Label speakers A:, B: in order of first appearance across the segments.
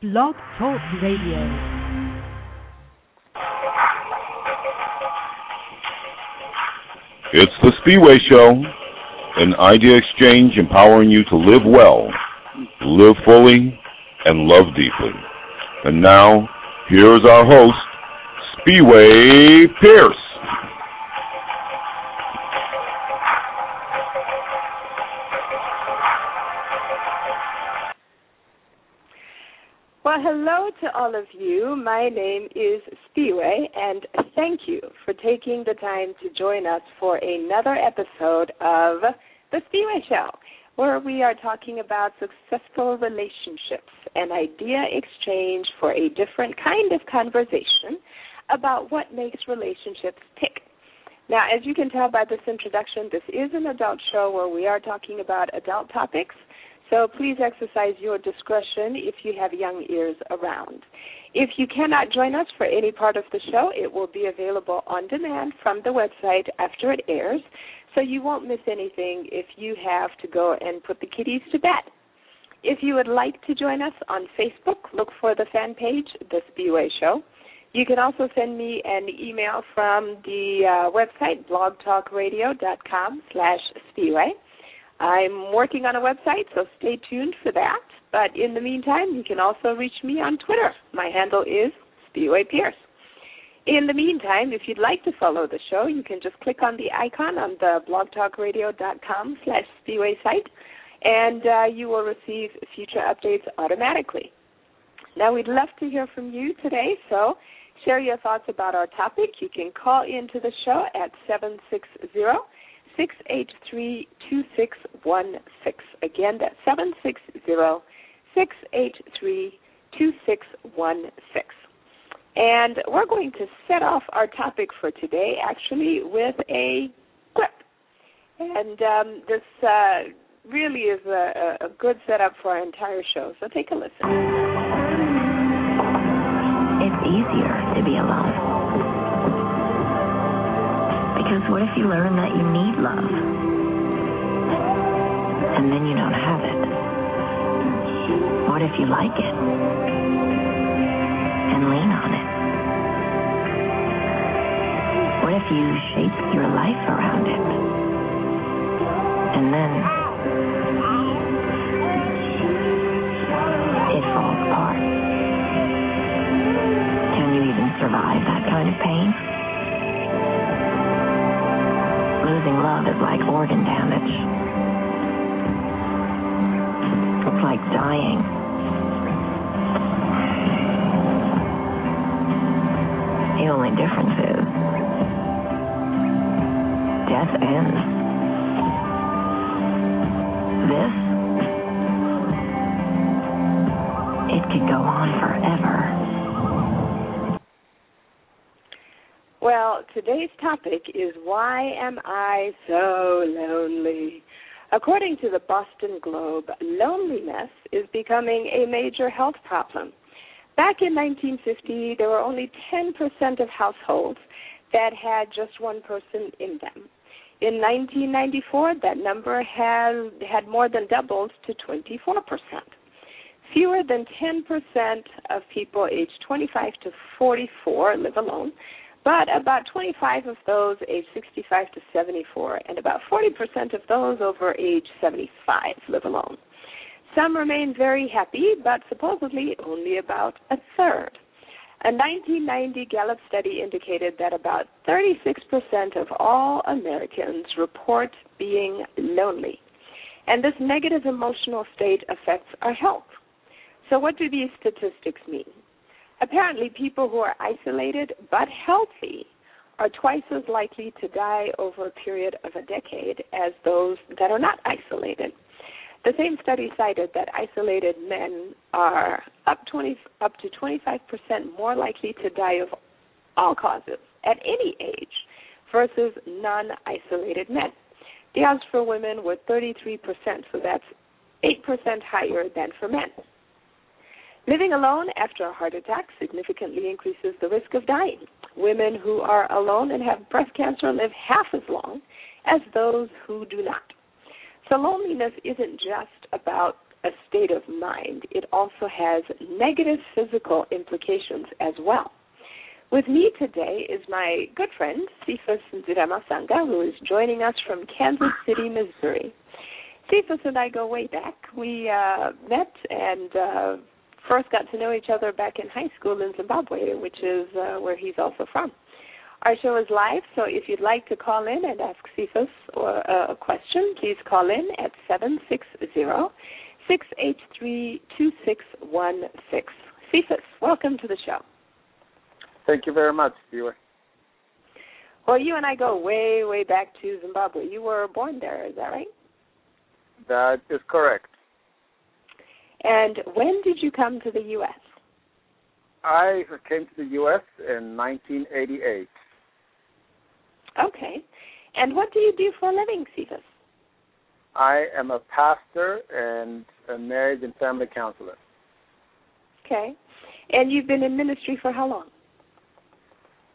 A: Blog Talk Radio.
B: It's the Spiwe Show, an idea exchange empowering you to live well, live fully, and love deeply. And now, here's our host, Spiwe Pierce.
C: To all of you. My name is Spiwe, and thank you for taking the time to join us for another episode of The Spiwe Show, where we are talking about successful relationships and idea exchange for a different kind of conversation about what makes relationships tick. Now, as you can tell by this introduction, this is an adult show where we are talking about adult topics. So please exercise your discretion if you have young ears around. If you cannot join us for any part of the show, it will be available on demand from the website after it airs, so you won't miss anything if you have to go and put the kiddies to bed. If you would like to join us on Facebook, look for the fan page, The Spiwe Show. You can also send me an email from the uh, website, blogtalkradio.com slash Spiwe. I'm working on a website, so stay tuned for that. But in the meantime, you can also reach me on Twitter. My handle is Spiwe Pierce. In the meantime, if you'd like to follow the show, you can just click on the icon on the blogtalkradio.com slash Spiwe site, and uh, you will receive future updates automatically. Now, we'd love to hear from you today, so share your thoughts about our topic. You can call into the show at 760 683 2616. Again, that's 760 683 2616. And we're going to set off our topic for today actually with a clip. And um, this uh, really is a, a good setup for our entire show. So take a listen.
D: If you learn that you need love? And then you don't have it? What if you like it? And lean on it? What if you shape your life around it? And then it falls apart? Can you even survive that kind of pain? Losing love is like organ damage. It's like dying. The only difference is death ends. This, it could go on forever.
C: Well, today's topic is Why Am I So Lonely? According to the Boston Globe, loneliness is becoming a major health problem. Back in 1950, there were only 10% of households that had just one person in them. In 1994, that number had, had more than doubled to 24%. Fewer than 10% of people aged 25 to 44 live alone, but about 25 of those age 65 to 74, and about 40% of those over age 75 live alone. Some remain very happy, but supposedly only about a third. A 1990 Gallup study indicated that about 36% of all Americans report being lonely. And this negative emotional state affects our health. So, what do these statistics mean? Apparently, people who are isolated but healthy are twice as likely to die over a period of a decade as those that are not isolated. The same study cited that isolated men are up 20 up to 25% more likely to die of all causes at any age versus non-isolated men. The odds for women were 33%, so that's 8% higher than for men. Living alone after a heart attack significantly increases the risk of dying. Women who are alone and have breast cancer live half as long as those who do not. So loneliness isn't just about a state of mind, it also has negative physical implications as well. With me today is my good friend, Cephus Nziramasanga, who is joining us from Kansas City, Missouri. Cephus and I go way back. We uh, met and uh, first got to know each other back in high school in Zimbabwe, which is uh, where he's also from. Our show is live, so if you'd like to call in and ask Cephus or uh, a question, please call in at 760 683 2616. Cephus, welcome to the show.
E: Thank you very much, viewer.
C: Well, you and I go way, way back to Zimbabwe. You were born there, is that right?
E: That is correct.
C: And when did you come to the U.S.?
E: I came to the U.S. in 1988.
C: Okay. And what do you do for a living, Cephus?
E: I am a pastor and a marriage and family counselor.
C: Okay. And you've been in ministry for how long?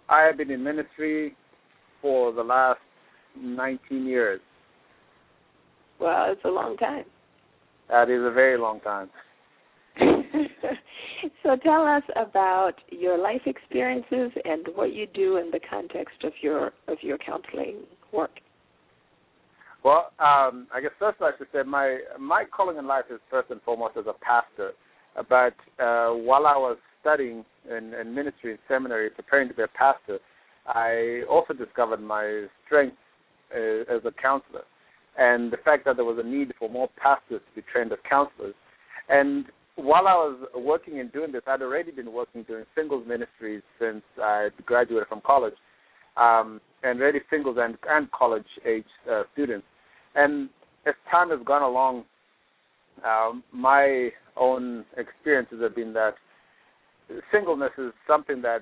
E: I have been in ministry for the last 19 years.
C: Well, it's a long time.
E: That is a very long time.
C: so tell us about your life experiences and what you do in the context of your of your counseling work.
E: Well, um, I guess first I should say my my calling in life is first and foremost as a pastor. But uh, while I was studying in, in ministry and seminary, preparing to be a pastor, I also discovered my strength uh, as a counselor, and the fact that there was a need for more pastors to be trained as counselors. And while I was working and doing this, I'd already been working doing singles ministries since I graduated from college, um, and really singles and, and college age uh, students. And as time has gone along, um, my own experiences have been that singleness is something that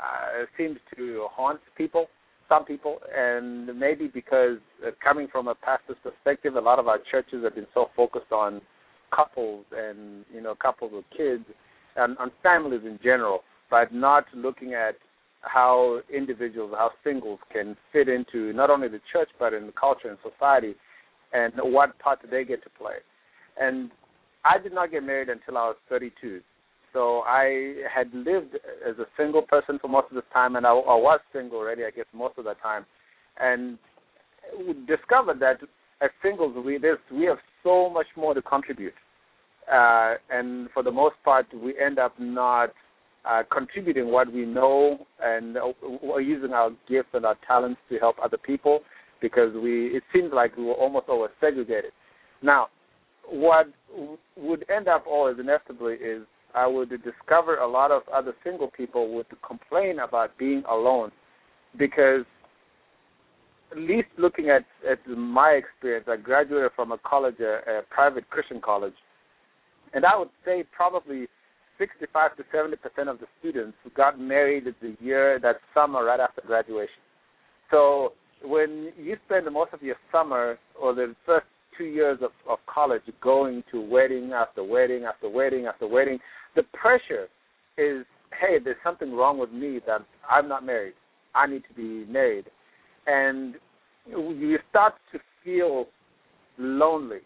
E: uh, seems to haunt people, some people, and maybe because uh, coming from a pastor's perspective, a lot of our churches have been so focused on couples and you know couples with kids and on families in general, but not looking at how individuals, how singles can fit into not only the church but in the culture and society, and what part do they get to play. And I did not get married until I was 32. So I had lived as a single person for most of this time, and I, I was single already, I guess, most of the time, and discovered that as singles, we we have so much more to contribute, uh, and for the most part, we end up not uh, contributing what we know and uh, using our gifts and our talents to help other people because we it seems like we were almost always segregated. Now, what would end up always inevitably is I would discover a lot of other single people would complain about being alone because at least looking at at my experience, I graduated from a college, a, a private Christian college, and I would say probably 65 to 70 percent of the students got married the year that summer right after graduation. So when you spend most of your summer or the first two years of, of college going to wedding after wedding after wedding after wedding, the pressure is, hey, there's something wrong with me that I'm not married. I need to be married. And you start to feel lonely.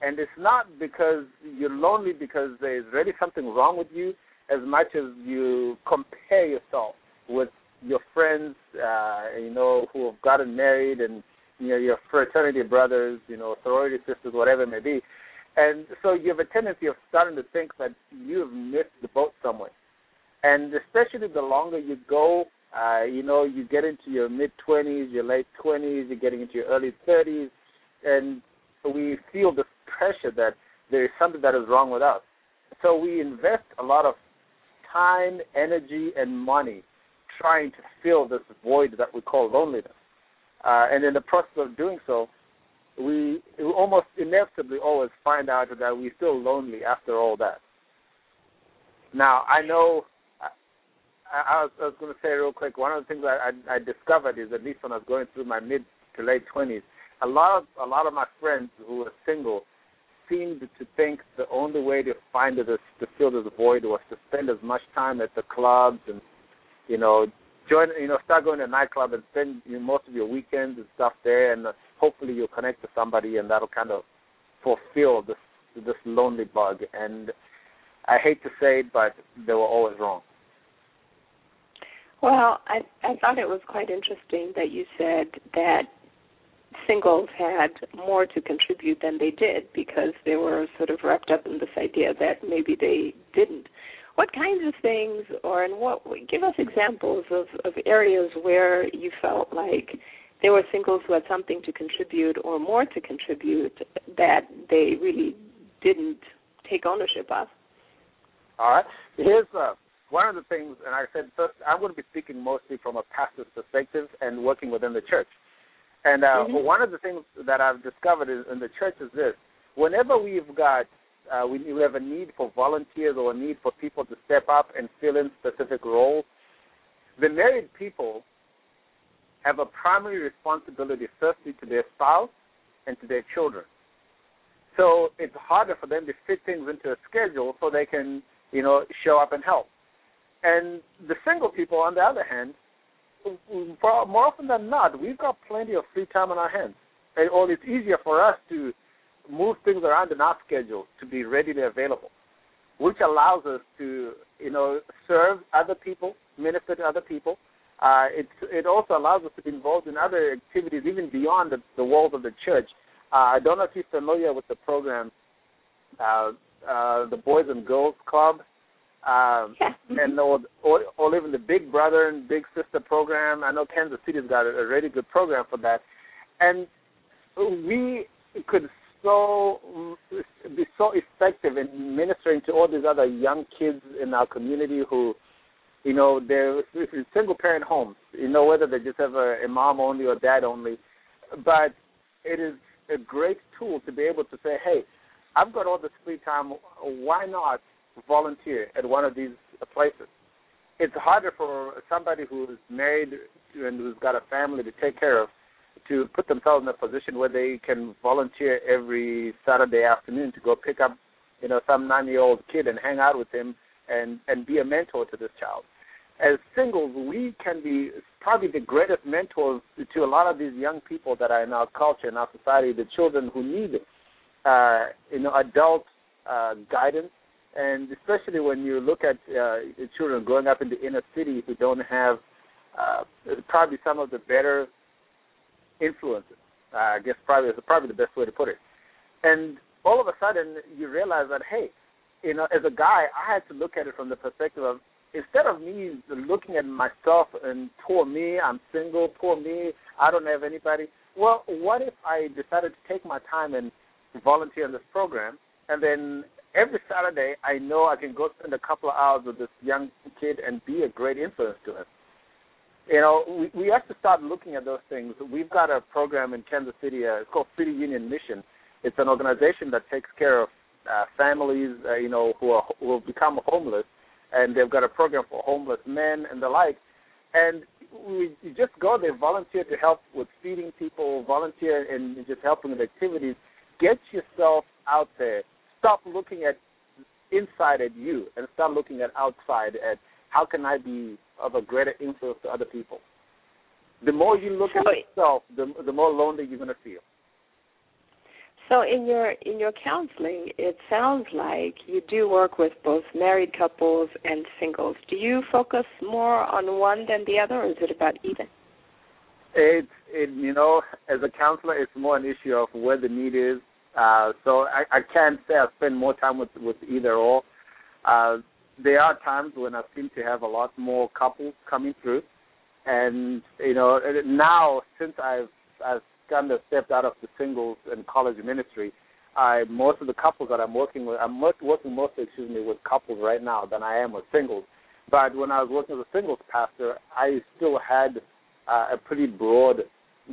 E: And it's not because you're lonely because there's really something wrong with you as much as you compare yourself with your friends, uh, you know, who have gotten married and you know, your fraternity brothers, you know, sorority sisters, whatever it may be. And so you have a tendency of starting to think that you have missed the boat somewhere. And especially the longer you go, uh, you know, you get into your mid 20s, your late 20s, you're getting into your early 30s, and we feel this pressure that there is something that is wrong with us. So we invest a lot of time, energy, and money trying to fill this void that we call loneliness. Uh, and in the process of doing so, we almost inevitably always find out that we're still lonely after all that. Now, I know I, I was, was going to say real quick. One of the things I, I, I discovered is, at least when I was going through my mid to late twenties, a lot of a lot of my friends who were single seemed to think the only way to find this to fill this void was to spend as much time at the clubs and you know join, you know, start going to a nightclub and spend you know, most of your weekends and stuff there, and uh, hopefully you'll connect to somebody, and that'll kind of fulfill this this lonely bug, and I hate to say it, but they were always wrong.
C: Well, I I thought it was quite interesting that you said that singles had more to contribute than they did because they were sort of wrapped up in this idea that maybe they didn't. What kinds of things, or in what? Give us examples of of areas where you felt like there were singles who had something to contribute or more to contribute that they really didn't take ownership of.
E: All right. Here's uh, one of the things, and I said first, I'm going to be speaking mostly from a pastor's perspective and working within the church. And uh,
C: mm-hmm.
E: one of the things that I've discovered is, in the church is this: whenever we've got uh, we, we have a need for volunteers or a need for people to step up and fill in specific roles, the married people have a primary responsibility firstly to their spouse and to their children. So it's harder for them to fit things into a schedule so they can, you know, show up and help. And the single people, on the other hand, more often than not, we've got plenty of free time on our hands. And, or it's easier for us to move things around in our schedule to be readily available, which allows us to, you know, serve other people, minister to other people. Uh, it it also allows us to be involved in other activities even beyond the, the walls of the church. Uh, I don't know if you're familiar with the program, uh, uh, the Boys and Girls Club um, and or, or or even the Big Brother and Big Sister program. I know Kansas City's got a, a really good program for that, and we could so be so effective in ministering to all these other young kids in our community who, you know, they're single parent homes. You know, whether they just have a, a mom only or dad only, but it is a great tool to be able to say, hey, I've got all this free time. Why not volunteer at one of these places. It's harder for somebody who's married and who's got a family to take care of to put themselves in a position where they can volunteer every Saturday afternoon to go pick up, you know, some nine-year-old kid and hang out with him and and be a mentor to this child. As singles, we can be probably the greatest mentors to a lot of these young people that are in our culture, in our society, the children who need, uh, you know, adult uh, guidance and especially when you look at uh, children growing up in the inner city who don't have uh, probably some of the better influences. Uh, I guess probably is probably the best way to put it. And all of a sudden, you realize that hey, you know, as a guy, I had to look at it from the perspective of instead of me looking at myself and poor me, I'm single, poor me, I don't have anybody. Well, what if I decided to take my time and volunteer in this program, and then every Saturday, I know I can go spend a couple of hours with this young kid and be a great influence to him. You know, we, we have to start looking at those things. We've got a program in Kansas City. Uh, it's called City Union Mission. It's an organization that takes care of uh, families, uh, you know, who are who have become homeless, and they've got a program for homeless men and the like. And we you just go there, volunteer to help with feeding people, volunteer and just helping with activities. Get yourself out there stop looking at inside at you and start looking at outside at how can I be of a greater influence to other people. The more you look at yourself, the the more lonely you're going to feel.
C: So in your in your counseling, it sounds like you do work with both married couples and singles. Do you focus more on one than the other, or is it about even?
E: It's it you know as a counselor, it's more an issue of where the need is uh, so I, I can't say I spend more time with with either or. Uh, there are times when I seem to have a lot more couples coming through, and you know now since I've I've kind of stepped out of the singles and college ministry, I most of the couples that I'm working with, I'm working mostly, excuse me, with couples right now than I am with singles. But when I was working as a singles pastor, I still had uh, a pretty broad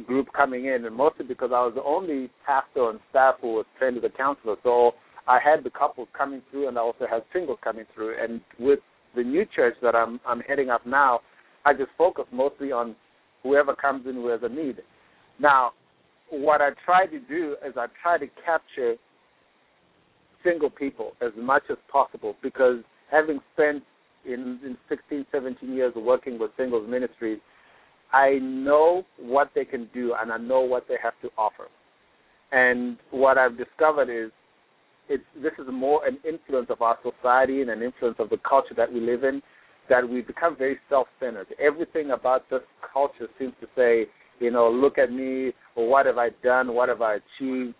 E: group coming in, and mostly because I was the only pastor on staff who was trained as a counselor. So I had the couples coming through, and I also had singles coming through. And with the new church that I'm I'm heading up now, I just focus mostly on whoever comes in who has a need. Now, what I try to do is I try to capture single people as much as possible because having spent in, in 16, 17 years working with singles ministries, I know what they can do and I know what they have to offer. And what I've discovered is it's this is more an influence of our society and an influence of the culture that we live in that we become very self-centered. Everything about this culture seems to say, you know, look at me, or what have I done, what have I achieved.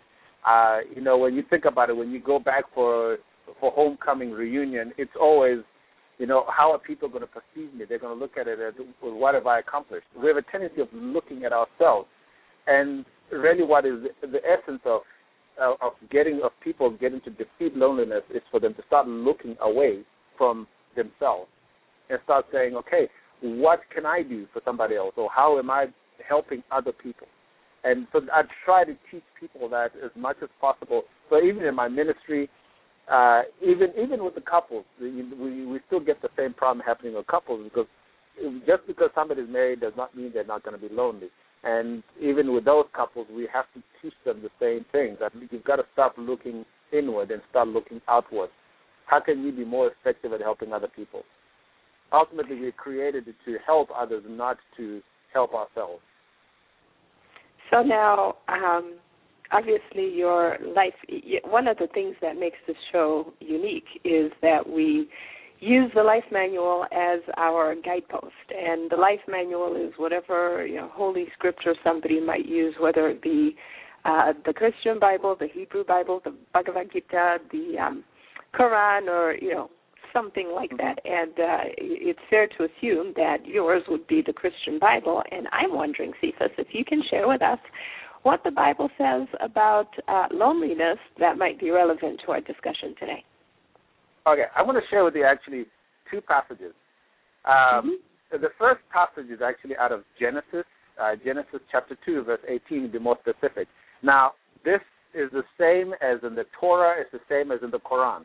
E: Uh, you know, when you think about it, when you go back for for homecoming reunion, it's always, you know, how are people going to perceive me? They're going to look at it as, well, what have I accomplished? We have a tendency of looking at ourselves, and really, what is the essence of uh, of getting of people getting to defeat loneliness is for them to start looking away from themselves and start saying, okay, what can I do for somebody else, or how am I helping other people? And so I try to teach people that as much as possible. So even in my ministry, uh, even even with the couples, we we still get the same problem happening with couples because just because somebody's married does not mean they're not going to be lonely. And even with those couples, we have to teach them the same thing that you've got to stop looking inward and start looking outward. How can we be more effective at helping other people? Ultimately, we're created to help others, not to help ourselves.
C: So now, um, obviously, your life, one of the things that makes this show unique is that we use the life manual as our guidepost. And the life manual is whatever you know holy scripture somebody might use whether it be uh, the christian bible the hebrew bible the bhagavad gita the um, quran or you know something like mm-hmm. that. And uh, it's fair to assume that yours would be the christian bible. And i'm wondering cephas if you can share with us what the bible says about uh, loneliness that might be relevant to our discussion today
E: Okay, I want to share with you actually two passages. Um, mm-hmm. The first passage is actually out of Genesis, uh, Genesis chapter 2, verse 18, to be more specific. Now, this is the same as in the Torah, it's the same as in the Quran.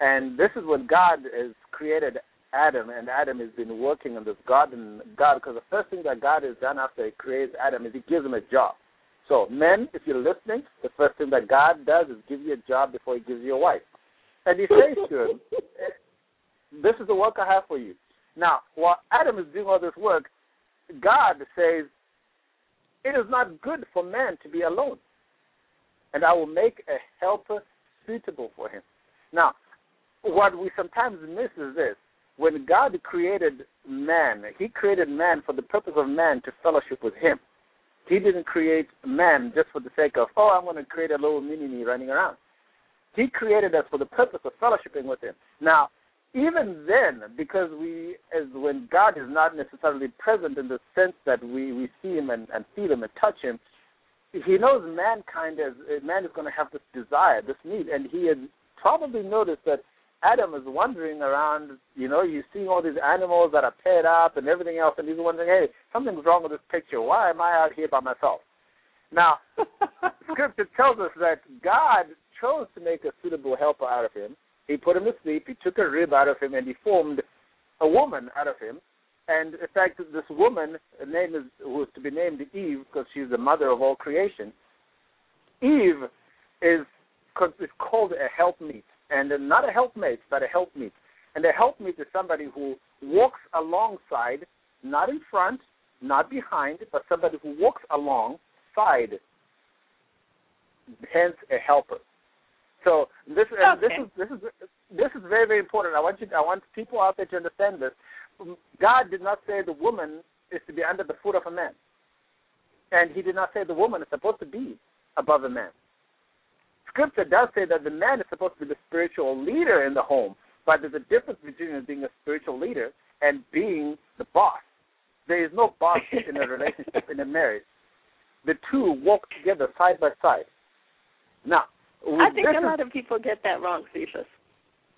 E: And this is when God has created Adam, and Adam has been working on this garden, God, because the first thing that God has done after He creates Adam is He gives him a job. So, men, if you're listening, the first thing that God does is give you a job before He gives you a wife. And he says to him, This is the work I have for you. Now, while Adam is doing all this work, God says, It is not good for man to be alone. And I will make a helper suitable for him. Now, what we sometimes miss is this. When God created man, he created man for the purpose of man to fellowship with him. He didn't create man just for the sake of, oh, I'm going to create a little mini me running around. He created us for the purpose of fellowshipping with Him. Now, even then, because we, as when God is not necessarily present in the sense that we, we see Him and, and feel Him and touch Him, He knows mankind as man is going to have this desire, this need, and He had probably noticed that Adam is wandering around. You know, he's seeing all these animals that are paired up and everything else, and he's wondering, hey, something's wrong with this picture. Why am I out here by myself? Now, Scripture tells us that God chose to make a suitable helper out of him. He put him to sleep. He took a rib out of him, and he formed a woman out of him. And in fact, this woman, her name is who is to be named Eve, because she's the mother of all creation. Eve is is called a helpmeet, and not a helpmate, but a helpmeet. And a helpmeet is somebody who walks alongside, not in front, not behind, but somebody who walks alongside. Hence, a helper. So this okay. this is this is this is very very important. I want you I want people out there to understand this. God did not say the woman is to be under the foot of a man, and He did not say the woman is supposed to be above a man. Scripture does say that the man is supposed to be the spiritual leader in the home, but there's a difference between being a spiritual leader and being the boss. There is no boss in a relationship in a marriage. The two walk together side by side. Now,
C: I think a lot of people get that wrong, Cephus.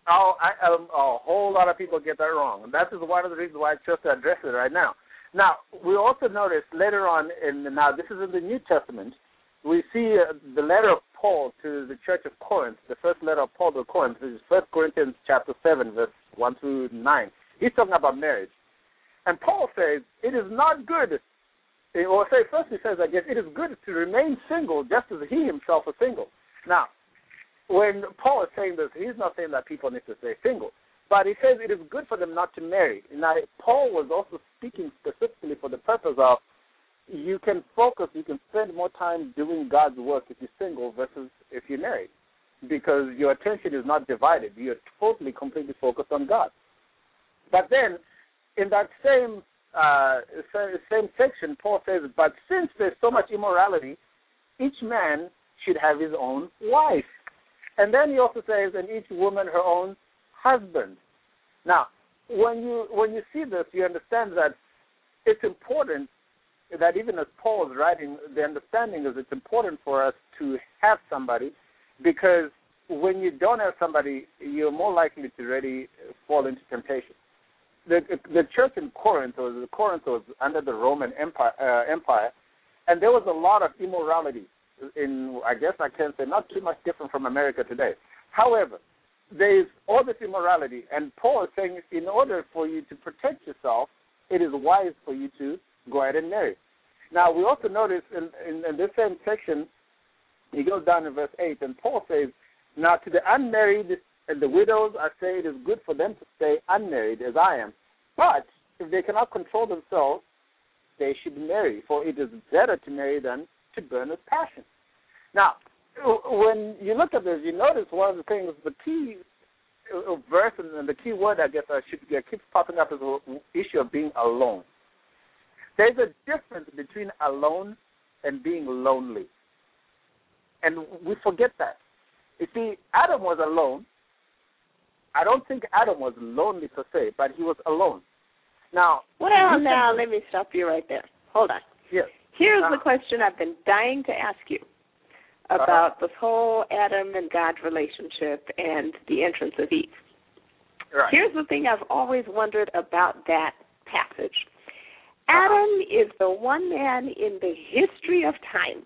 E: Oh, I, um, a whole lot of people get that wrong, and that is one of the reasons why I chose to address it right now. Now, we also notice later on in now this is in the New Testament. We see uh, the letter of Paul to the church of Corinth, the first letter of Paul to Corinth, which is First Corinthians chapter seven, verse one through nine. He's talking about marriage, and Paul says it is not good. Or say first he says, I guess it is good to remain single, just as he himself is single. Now, when Paul is saying this, he's not saying that people need to stay single, but he says it is good for them not to marry. Now, Paul was also speaking specifically for the purpose of you can focus, you can spend more time doing God's work if you're single versus if you're married. because your attention is not divided. You're totally, completely focused on God. But then, in that same uh, same section, Paul says, "But since there's so much immorality, each man should have his own wife." And then he also says, "And each woman her own husband." Now, when you when you see this, you understand that it's important that even as Paul is writing, the understanding is it's important for us to have somebody because when you don't have somebody, you're more likely to really fall into temptation. The the church in Corinth was Corinth was under the Roman Empire, uh, Empire, and there was a lot of immorality. In I guess I can say not too much different from America today. However, there is all this immorality, and Paul is saying in order for you to protect yourself, it is wise for you to go ahead and marry. Now we also notice in, in, in this same section, he goes down in verse eight, and Paul says, "Now to the unmarried and the widows, I say it is good for them to stay unmarried, as I am. But if they cannot control themselves, they should marry, for it is better to marry than to burn with passion." Now, when you look at this, you notice one of the things, the key uh, verse and the key word I guess I should get keeps popping up is the issue of being alone. There's a difference between alone and being lonely. And we forget that. You see, Adam was alone. I don't think Adam was lonely per se, but he was alone. Now,
C: well, now let me stop you right there. Hold on.
E: Yes.
C: Here's
E: uh
C: the question I've been dying to ask you about uh-huh. this whole Adam and God relationship and the entrance of Eve.
E: Right.
C: Here's the thing I've always wondered about that passage. Uh-huh. Adam is the one man in the history of time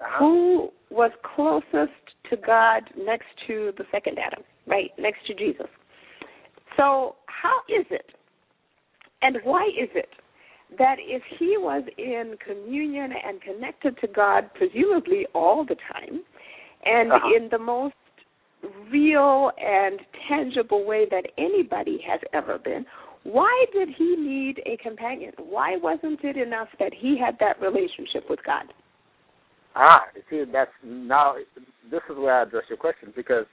E: uh-huh.
C: who was closest to God next to the second Adam, right? Next to Jesus. So, how is it and why is it that if he was in communion and connected to God, presumably all the time, and
E: uh-huh.
C: in the most real and tangible way that anybody has ever been, why did he need a companion? Why wasn't it enough that he had that relationship with God?
E: Ah, see, that's now. This is where I address your question because,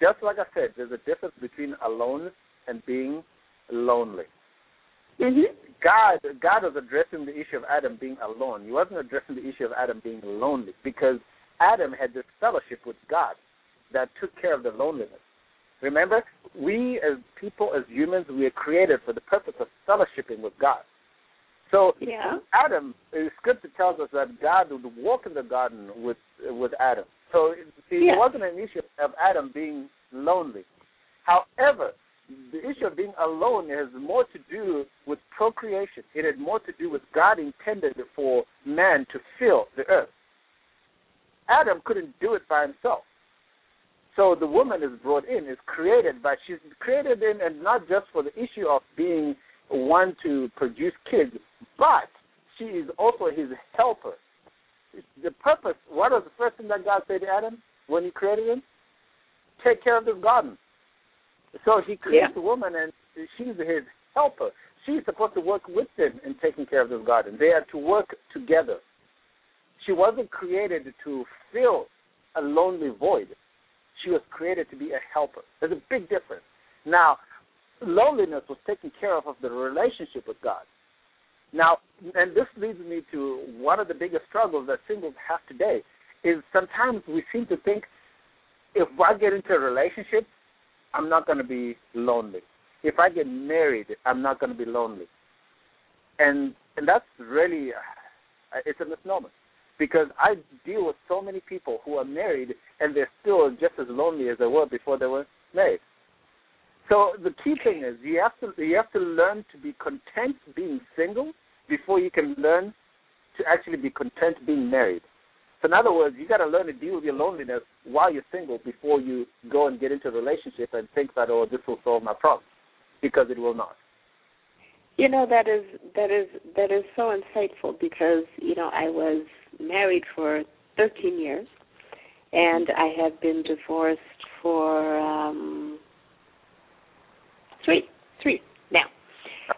E: just like I said, there's a difference between alone and being lonely.
C: Mm-hmm.
E: God, God was addressing the issue of Adam being alone. He wasn't addressing the issue of Adam being lonely because Adam had this fellowship with God that took care of the loneliness. Remember, we as people, as humans, we are created for the purpose of fellowshipping with God. So
C: yeah.
E: Adam, the scripture tells us that God would walk in the garden with with Adam. So see,
C: yeah.
E: it wasn't an issue of Adam being lonely. However, the issue of being alone has more to do with procreation. It had more to do with God intended for man to fill the earth. Adam couldn't do it by himself. So the woman is brought in, is created, but she's created in, and not just for the issue of being one to produce kids, but she is also his helper. The purpose, what was the first thing that God said to Adam when he created him? Take care of this garden. So he creates
C: yeah.
E: a woman, and she's his helper. She's supposed to work with him in taking care of this garden. They are to work together. She wasn't created to fill a lonely void. She was created to be a helper. There's a big difference. Now, loneliness was taken care of of the relationship with God. Now, and this leads me to one of the biggest struggles that singles have today is sometimes we seem to think if I get into a relationship, I'm not going to be lonely. If I get married, I'm not going to be lonely. And and that's really uh, it's a misnomer because I deal with so many people who are married and they're still just as lonely as they were before they were married. So the key thing is you have to you have to learn to be content being single before you can learn to actually be content being married. So in other words, you got to learn to deal with your loneliness while you're single before you go and get into a relationship and think that oh this will solve my problem because it will not.
C: You know that is that is that is so insightful because you know I was married for 13 years, and I have been divorced for um, three three now.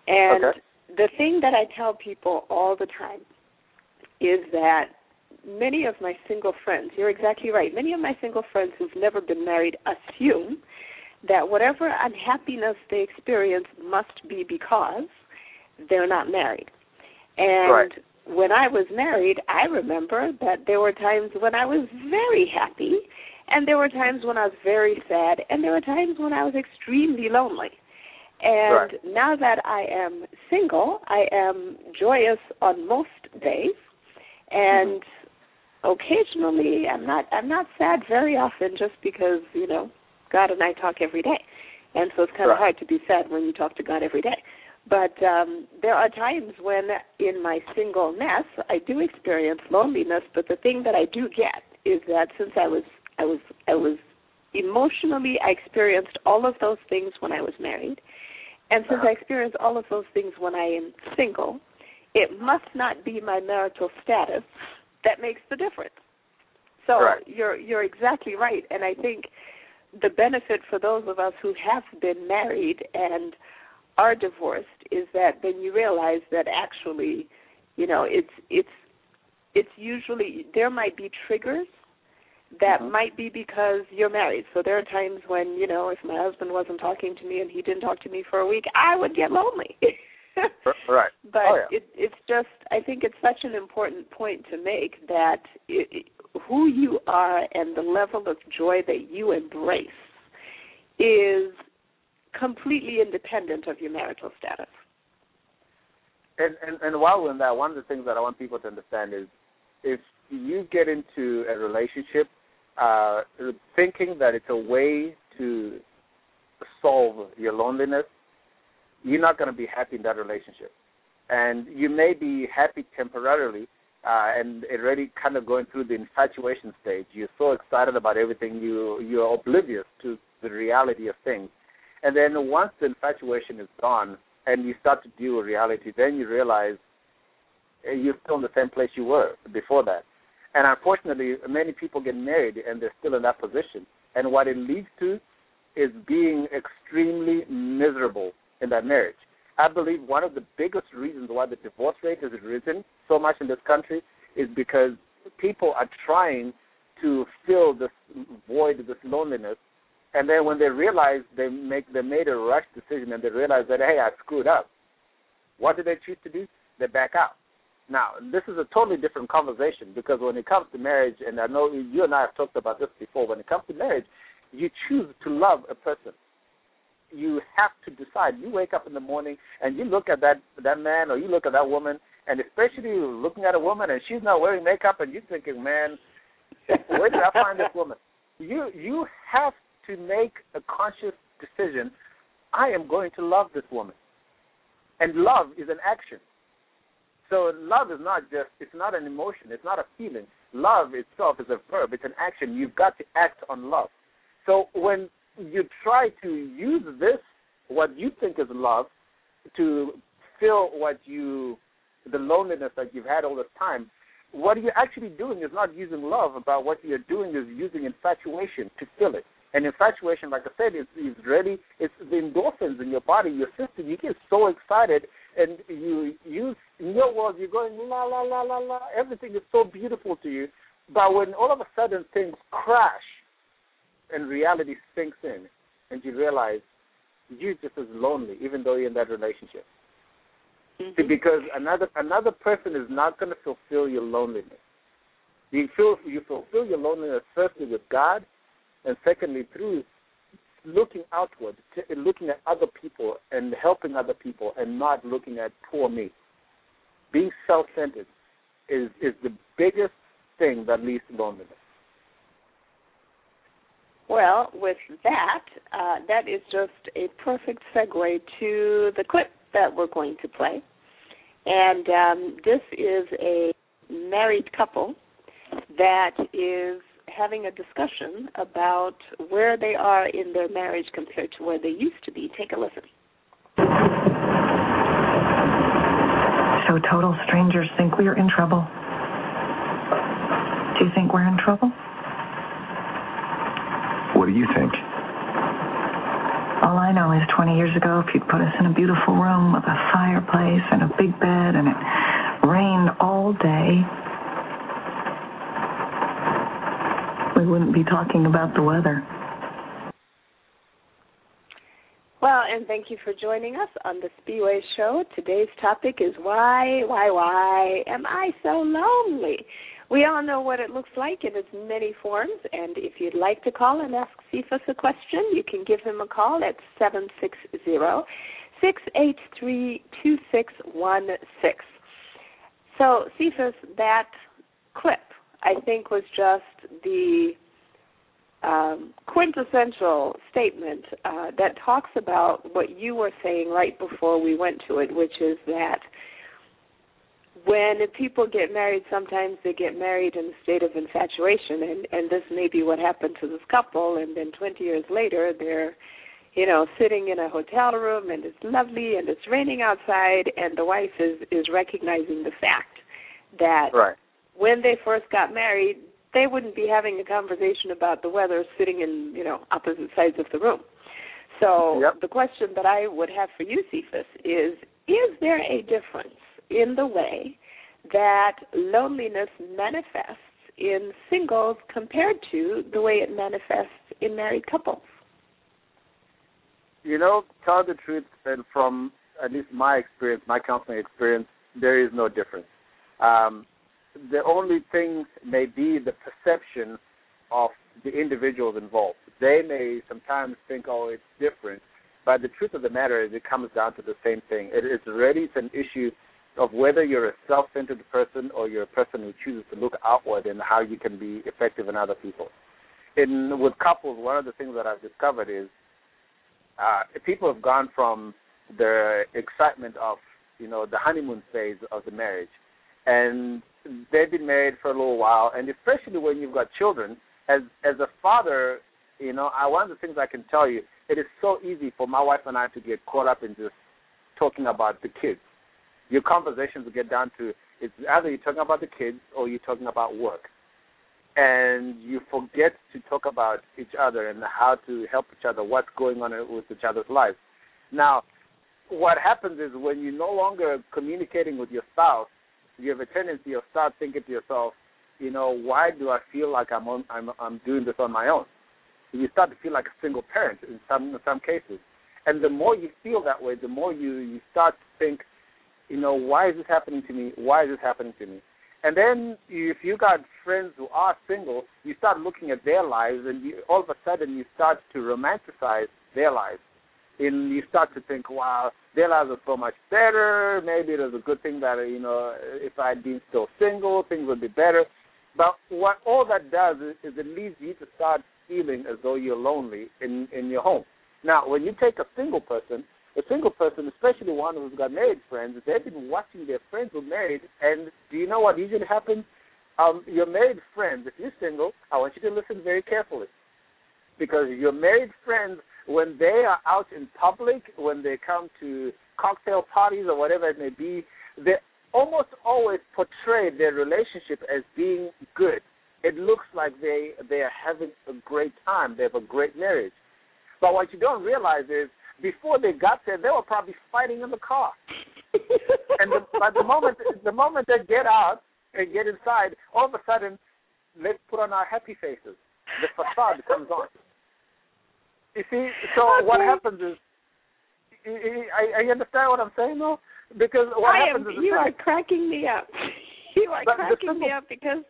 C: And
E: okay.
C: the thing that I tell people all the time is that many of my single friends, you're exactly right. Many of my single friends who've never been married assume that whatever unhappiness they experience must be because they're not married. And
E: right.
C: when I was married, I remember that there were times when I was very happy, and there were times when I was very sad, and there were times when I was extremely lonely. And
E: right.
C: now that I am single, I am joyous on most days, and mm-hmm. Occasionally I'm not. I'm not sad very often, just because you know God and I talk every day, and so it's kind
E: right.
C: of hard to be sad when you talk to God every day. But um, there are times when, in my singleness, I do experience loneliness. But the thing that I do get is that since I was, I was, I was emotionally, I experienced all of those things when I was married, and since I experience all of those things when I am single, it must not be my marital status that makes the difference. So
E: right.
C: you're you're exactly right, and I think the benefit for those of us who have been married and are divorced is that then you realize that actually, you know, it's it's it's usually there might be triggers that
E: mm-hmm.
C: might be because you're married. So there are times when, you know, if my husband wasn't talking to me and he didn't talk to me for a week, I would get lonely.
E: right.
C: But
E: oh, yeah.
C: it, it's just, I think it's such an important point to make that it, who you are and the level of joy that you embrace is completely independent of your marital status.
E: And, and and while we're in that, one of the things that I want people to understand is if you get into a relationship uh, thinking that it's a way to solve your loneliness, you're not going to be happy in that relationship. And you may be happy temporarily, uh, and already kind of going through the infatuation stage. You're so excited about everything, you you're oblivious to the reality of things. And then once the infatuation is gone, and you start to deal with reality, then you realize eh, you're still in the same place you were before that. And unfortunately, many people get married and they're still in that position. And what it leads to is being extremely miserable in that marriage. I believe one of the biggest reasons why the divorce rate has risen so much in this country is because people are trying to fill this void, this loneliness, and then when they realize they make they made a rush decision and they realize that hey I screwed up, what do they choose to do? They back out. Now this is a totally different conversation because when it comes to marriage, and I know you and I have talked about this before. When it comes to marriage, you choose to love a person you have to decide. You wake up in the morning and you look at that that man or you look at that woman, and especially looking at a woman and she's not wearing makeup, and you're thinking, man, where did I find this woman? You you have to make a conscious decision. I am going to love this woman, and love is an action. So love is not just it's not an emotion, it's not a feeling. Love itself is a verb, it's an action. You've got to act on love. So when you try to use this, what you think is love, to fill what you, the loneliness that you've had all this time. What you're actually doing is not using love, but what you're doing is using infatuation to fill it. And infatuation, like I said, is, is ready. It's the endorphins in your body, your system. You get so excited, and you use in your world. You're going la la la la la. Everything is so beautiful to you, but when all of a sudden things crash, and reality sinks in, and you realize you're just as lonely, even though you're in that relationship.
C: Mm-hmm.
E: Because another another person is not going to fulfill your loneliness. You feel you fulfill your loneliness firstly with God, and secondly through looking outward, t- looking at other people and helping other people, and not looking at poor me. Being self-centered is is the biggest thing that leads to loneliness.
C: Well, with that, uh, that is just a perfect segue to the clip that we're going to play. And um, this is a married couple that is having a discussion about where they are in their marriage compared to where they used to be. Take a listen.
D: So total strangers think we are in trouble. Do you think we're in trouble?
F: What do you think?
D: All I know is 20 years ago, if you'd put us in a beautiful room with a fireplace and a big bed and it rained all day, we wouldn't be talking about the weather.
C: Well, and thank you for joining us on the Spiwe Show. Today's topic is why, why, why am I so lonely? We all know what it looks like in its many forms, and if you'd like to call and ask Cephus a question, you can give him a call at seven six zero six eight three two six one six. So, Cephus, that clip, I think, was just the um, quintessential statement uh, that talks about what you were saying right before we went to it, which is that when people get married, sometimes they get married in a state of infatuation, and and this may be what happened to this couple, and then 20 years later, they're you know sitting in a hotel room and it's lovely and it's raining outside and the wife is is recognizing the fact that
E: right.
C: when they first got married they wouldn't be having a conversation about the weather sitting in you know opposite sides of the room. So
E: yep.
C: the question that I would have for you, Cephus, is: Is there a difference in the way that loneliness manifests in singles compared to the way it manifests in married couples?
E: You know, tell the truth, and from at least my experience, my counseling experience, there is no difference. Um, the only thing may be the perception of the individuals involved. They may sometimes think, oh, it's different, but the truth of the matter is it comes down to the same thing. It is it's an issue of whether you're a self-centered person or you're a person who chooses to look outward and how you can be effective in other people. In with couples, one of the things that I've discovered is uh, people have gone from the excitement of you know the honeymoon phase of the marriage, and they've been married for a little while, and especially when you've got children, as as a father, you know, I, one of the things I can tell you, it is so easy for my wife and I to get caught up in just talking about the kids. Your conversations will get down to it's either you're talking about the kids or you're talking about work, and you forget to talk about each other and how to help each other, what's going on with each other's lives. Now, what happens is when you're no longer communicating with your spouse you have a tendency of start thinking to yourself, you know, why do I feel like I'm on, I'm I'm doing this on my own? You start to feel like a single parent in some in some cases, and the more you feel that way, the more you you start to think, you know, why is this happening to me? Why is this happening to me? And then if you got friends who are single, you start looking at their lives, and you, all of a sudden you start to romanticize their lives and you start to think, wow, their lives are so much better. Maybe it is a good thing that you know, if I'd been still single, things would be better. But what all that does is, is it leads you to start feeling as though you're lonely in in your home. Now, when you take a single person, a single person, especially one who's got married friends, they've been watching their friends who married, and do you know what usually happens? Um, your married friends, if you're single, I want you to listen very carefully, because your married friends when they are out in public, when they come to cocktail parties or whatever it may be, they almost always portray their relationship as being good. It looks like they they are having a great time. They have a great marriage. But what you don't realize is before they got there, they were probably fighting in the car. and the, by the moment the moment they get out and get inside, all of a sudden, let's put on our happy faces. The facade comes on. You see, so okay. what happens is, I, I understand what I'm saying though, because what
C: I
E: happens
C: am,
E: is
C: you are cracking me up. You are
E: but
C: cracking
E: simple,
C: me up because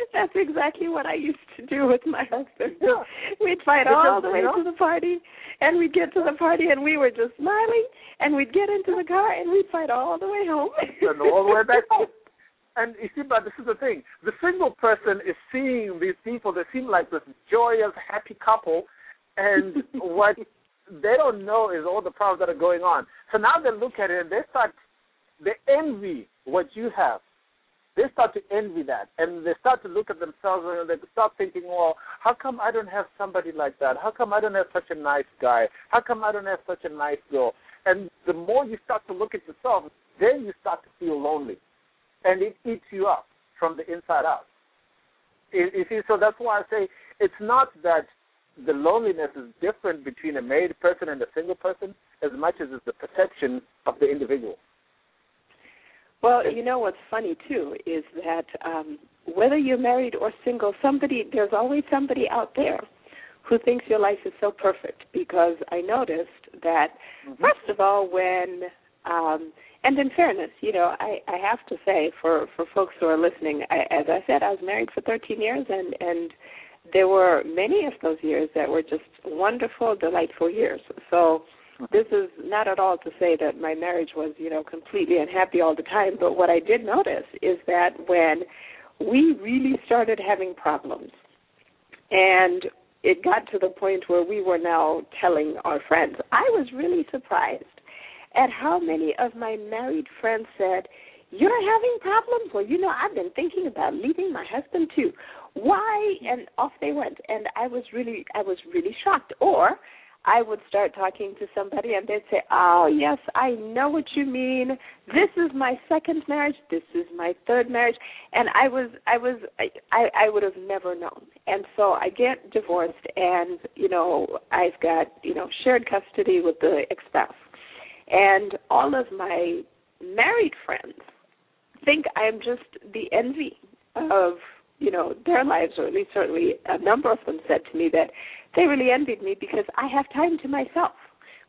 C: that's exactly what I used to do with my husband.
E: Yeah.
C: We'd fight
E: because,
C: all the way
E: you know,
C: to the party, and we'd get to the party, and we were just smiling, and we'd get into the car, and we'd fight all the way home.
E: and all the way back home. And you see, but this is the thing: the single person is seeing these people. They seem like this joyous, happy couple, and what they don't know is all the problems that are going on. So now they look at it and they start, they envy what you have. They start to envy that, and they start to look at themselves and they start thinking, "Well, how come I don't have somebody like that? How come I don't have such a nice guy? How come I don't have such a nice girl?" And the more you start to look at yourself, then you start to feel lonely, and it eats you up from the inside out. You see, so that's why I say it's not that the loneliness is different between a married person and a single person as much as it's the perception of the individual.
C: Well, you know what's funny too is that um, whether you're married or single, somebody there's always somebody out there who thinks your life is so perfect because I noticed that
E: Mm-hmm.
C: first of all when um and in fairness, you know, I I have to say for for folks who are listening, I, as I said, I was married for 13 years and and there were many of those years that were just wonderful, delightful years. So this is not at all to say that my marriage was, you know, completely unhappy all the time, but what I did notice is that when we really started having problems and it got to the point where we were now telling our friends, I was really surprised at how many of my married friends said, You're having problems? Well, you know, I've been thinking about leaving my husband too. Why? And off they went. And I was really I was really shocked. Or I would start talking to somebody and they'd say, "Oh, yes, I know what you mean. This is my second marriage. This is my third marriage." And I was I was I I would have never known. And so I get divorced and, you know, I've got, you know, shared custody with the ex-spouse. And all of my married friends think I'm just the envy of you know their lives, or at least certainly a number of them said to me that they really envied me because I have time to myself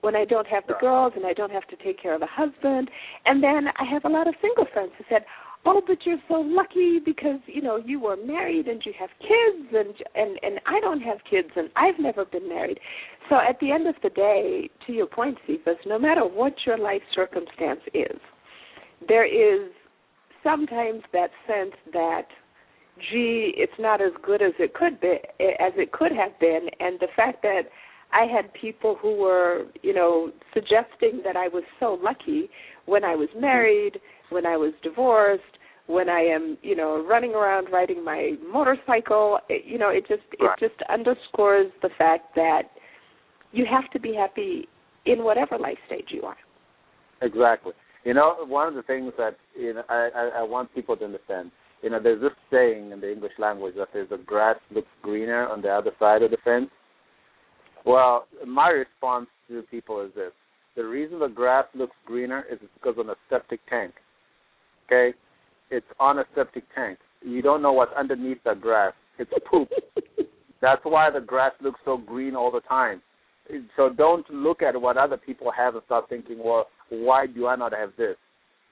C: when I don't have the girls and I don't have to take care of a husband. And then I have a lot of single friends who said, "Oh, but you're so lucky because you know you were married and you have kids, and and and I don't have kids and I've never been married." So at the end of the day, to your point, Cephus, no matter what your life circumstance is, there is sometimes that sense that gee, it's not as good as it could be as it could have been and the fact that I had people who were, you know, suggesting that I was so lucky when I was married, when I was divorced, when I am, you know, running around riding my motorcycle, it, you know, it just
E: Right.
C: it just underscores the fact that you have to be happy in whatever life stage you are.
E: Exactly. You know, one of the things that you know I, I, I want people to understand. You know, there's this saying in the English language that says the grass looks greener on the other side of the fence. Well, my response to people is this: the reason the grass looks greener is because on a septic tank. Okay, it's on a septic tank. You don't know what's underneath the grass. It's poop. That's why the grass looks so green all the time. So don't look at what other people have and start thinking, well, why do I not have this?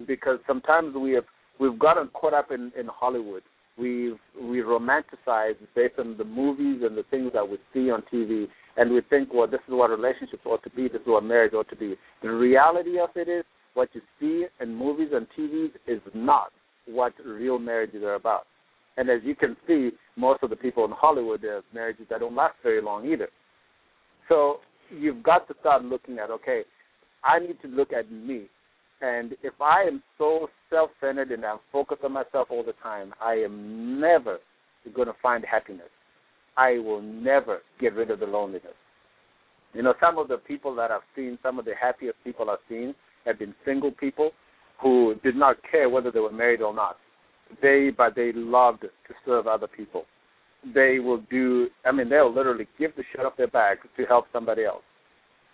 E: Because sometimes we have we've gotten caught up in in Hollywood. We've we romanticize based on the movies and the things that we see on TV, and we think, well, this is what relationships ought to be. This is what marriage ought to be. The reality of it is, what you see in movies and TVs is not what real marriages are about. And as you can see, most of the people in Hollywood have marriages that don't last very long either. So you've got to start looking at okay, I need to look at me. And if I am so self centered and I'm focused on myself all the time, I am never going to find happiness. I will never get rid of the loneliness. You know, some of the people that I've seen, some of the happiest people I've seen have been single people who did not care whether they were married or not. They, but they loved to serve other people. They will do, I mean, they'll literally give the shirt off their back to help somebody else.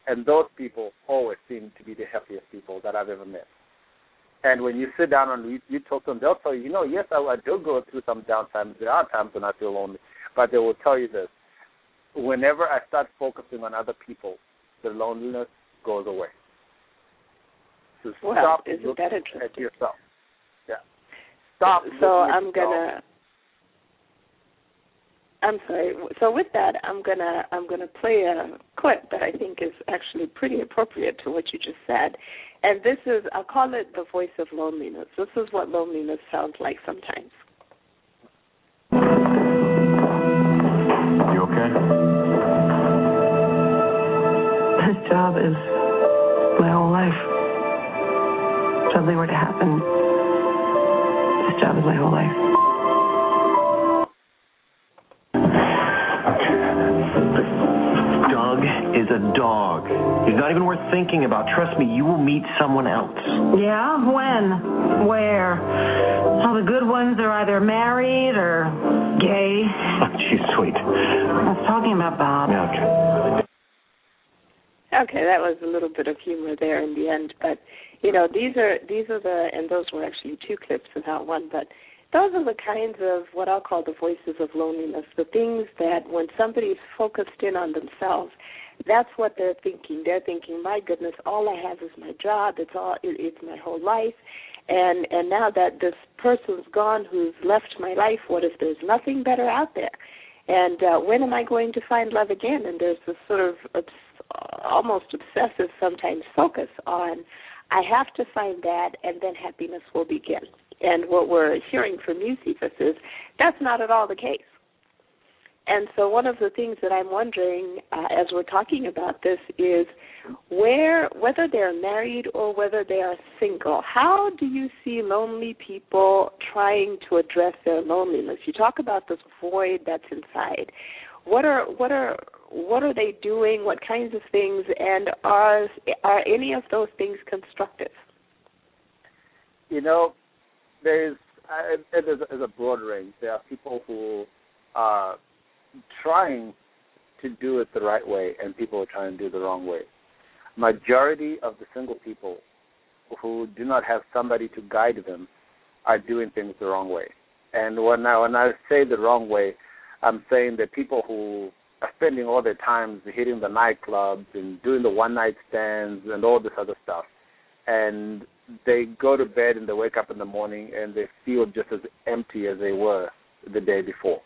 E: And those people always seem to be the happiest people that I've ever met. And when you sit down and you, you talk to them, they'll tell you, you know, yes, I, I do go through some downtimes. There are times when I feel lonely, but they will tell you this: whenever I start focusing on other people, the loneliness goes away. So
C: Well,
E: stop
C: isn't
E: looking
C: that interesting?
E: at yourself. Yeah. Stop.
C: so I'm
E: yourself.
C: gonna. I'm sorry. So with that, I'm gonna I'm gonna play a clip that I think is actually pretty appropriate to what you just said, and this is I'll call it the voice of loneliness. This is what loneliness sounds like sometimes.
F: Thinking about. Trust me, you will meet someone else.
G: Yeah? When? Where? All the good ones are either married or gay.
F: She's sweet.
G: I was talking about Bob.
F: Yeah, okay.
C: Okay, that was a little bit of humor there in the end, but you know these are these are the and those were actually two clips and not one, but those are the kinds of what I'll call the voices of loneliness, the things that when somebody's focused in on themselves, that's what they're thinking. They're thinking, "My goodness, all I have is my job. It's all it, it's my whole life." And and now that this person's gone who's left my life, what if there's nothing better out there? And uh, when am I going to find love again? And there's this sort of obs- almost obsessive sometimes focus on I have to find that, and then happiness will begin. And what we're hearing from you, Cephus, is that's not at all the case. And so, one of the things that I'm wondering uh, as we're talking about this is where, whether they're married or whether they are single, how do you see lonely people trying to address their loneliness? You talk about this void that's inside. What are what are what are they doing? What kinds of things, and are are any of those things constructive?
E: You know, there's uh, there's, a, broad range. There are people who are trying to do it the right way, and people are trying to do it the wrong way. Majority of the single people who do not have somebody to guide them are doing things the wrong way. And when I when I say the wrong way, I'm saying that people who are spending all their time hitting the nightclubs and doing the one night stands and all this other stuff. And they go to bed and they wake up in the morning and they feel just as empty as they were the day before.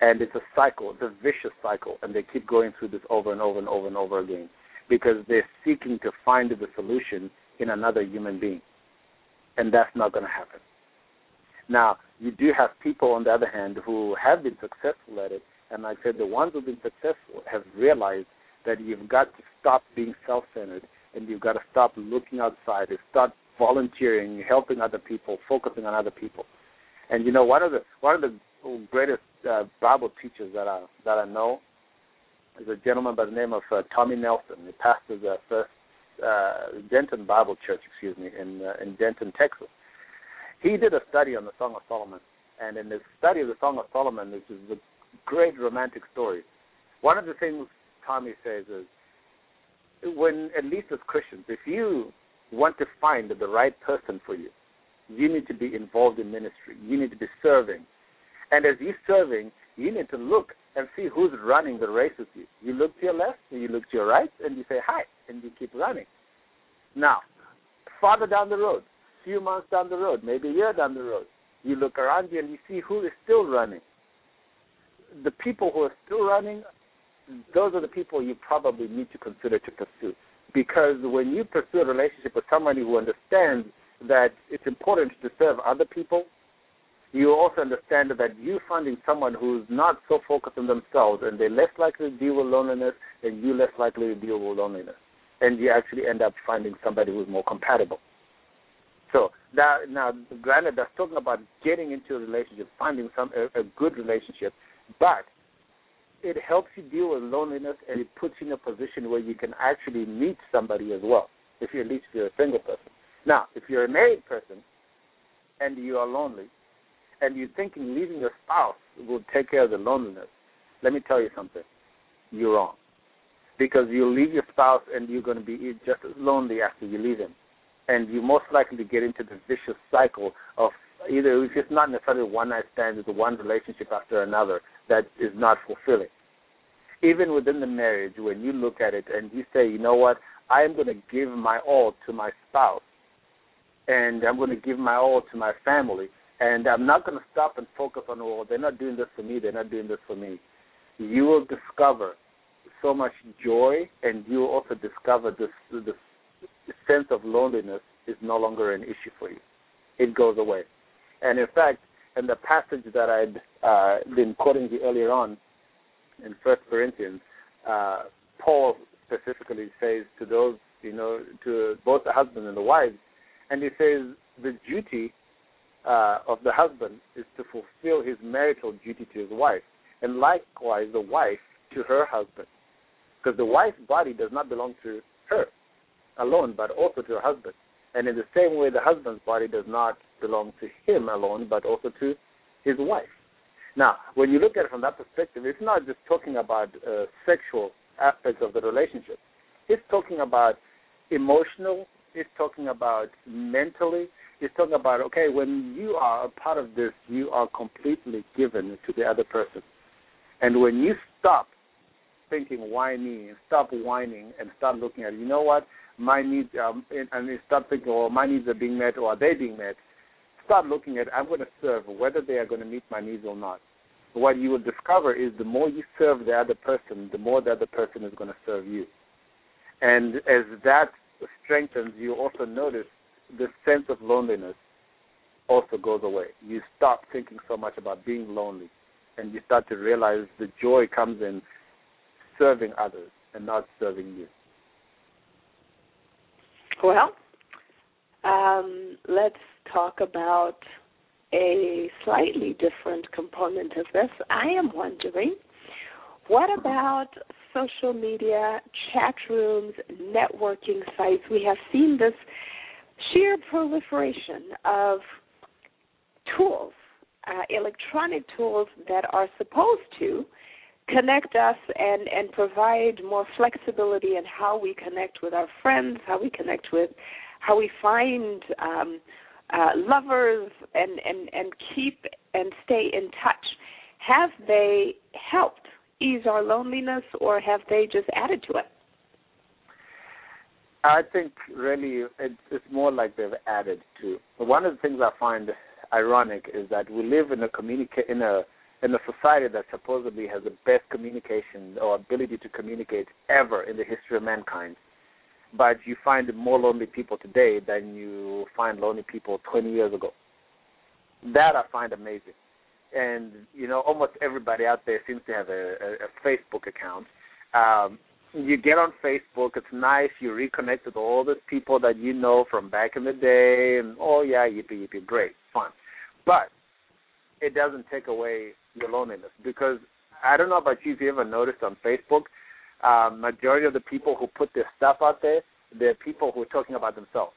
E: And it's a cycle, it's a vicious cycle, and they keep going through this over and over and over and over again because they're seeking to find the solution in another human being. And that's not going to happen. Now, you do have people, on the other hand, who have been successful at it and like I said the ones who've been successful have realized that you've got to stop being self-centered and you've got to stop looking outside and start volunteering, helping other people, focusing on other people. And you know, one of the one of the greatest uh, Bible teachers that I that I know is a gentleman by the name of uh, Tommy Nelson. He pastors the first uh, Denton Bible Church, excuse me, in uh, in Denton, Texas. He did a study on the Song of Solomon, and in the study of the Song of Solomon, which is the great romantic story. One of the things Tommy says is when, at least as Christians, if you want to find the right person for you, you need to be involved in ministry. You need to be serving. And as you're serving, you need to look and see who's running the race with you. You look to your left you look to your right and you say hi and you keep running. Now, farther down the road, few months down the road, maybe a year down the road, you look around you and you see who is still running the people who are still running, those are the people you probably need to consider to pursue. Because when you pursue a relationship with somebody who understands that it's important to serve other people, you also understand that you finding someone who's not so focused on themselves and they're less likely to deal with loneliness and you less likely to deal with loneliness. And you actually end up finding somebody who's more compatible. So that, now, granted, that's talking about getting into a relationship, finding some a, a good relationship but it helps you deal with loneliness and it puts you in a position where you can actually meet somebody as well, if you're at least if you're a single person. Now, if you're a married person and you are lonely and you're thinking leaving your spouse will take care of the loneliness, let me tell you something. You're wrong. Because you'll leave your spouse and you're going to be just as lonely after you leave him. And you most likely get into the vicious cycle of either it's not necessarily one night stand, it's one relationship after another that is not fulfilling. Even within the marriage, when you look at it and you say, you know what, I am going to give my all to my spouse, and I'm going to give my all to my family, and I'm not going to stop and focus on, well, they're not doing this for me, they're not doing this for me. You will discover so much joy, and you will also discover this, this sense of loneliness is no longer an issue for you. It goes away. And in fact, in the passage that I'd uh, been quoting you earlier on in First Corinthians, uh, Paul specifically says to those, you know, to both the husband and the wife, and he says the duty uh, of the husband is to fulfill his marital duty to his wife, and likewise the wife to her husband, because the wife's body does not belong to her alone, but also to her husband. And in the same way, the husband's body does not belong to him alone, but also to his wife. Now, when you look at it from that perspective, it's not just talking about uh, sexual aspects of the relationship. It's talking about emotional. It's talking about mentally. is talking about okay, when you are a part of this, you are completely given to the other person, and when you stop thinking why me stop whining and start looking at you know what my needs um and, and start thinking oh my needs are being met or are they being met start looking at I'm going to serve whether they are going to meet my needs or not what you will discover is the more you serve the other person the more the other person is going to serve you and as that strengthens you also notice the sense of loneliness also goes away you stop thinking so much about being lonely and you start to realize the joy comes in serving others and not serving you?
C: Well, um, let's talk about a slightly different component of this. I am wondering what about social media, chat rooms, networking sites? We have seen this sheer proliferation of tools, uh, electronic tools that are supposed to connect us and and provide more flexibility in how we connect with our friends, how we connect with, how we find um, uh, lovers, and and and keep and stay in touch. Have they helped ease our loneliness, or have they just added to it?
E: I think really it's, it's more like they've added to. One of the things I find ironic is that we live in a communicate in a in a society that supposedly has the best communication or ability to communicate ever in the history of mankind. But you find more lonely people today than you find lonely people 20 years ago. That I find amazing. And, you know, almost everybody out there seems to have a, a, a Facebook account. Um, you get on Facebook, it's nice, you reconnect with all the people that you know from back in the day, and oh, yeah, yippee, yippee, great, fun. But it doesn't take away your loneliness because I don't know about you if you ever noticed on Facebook, um, majority of the people who put their stuff out there, they're people who are talking about themselves.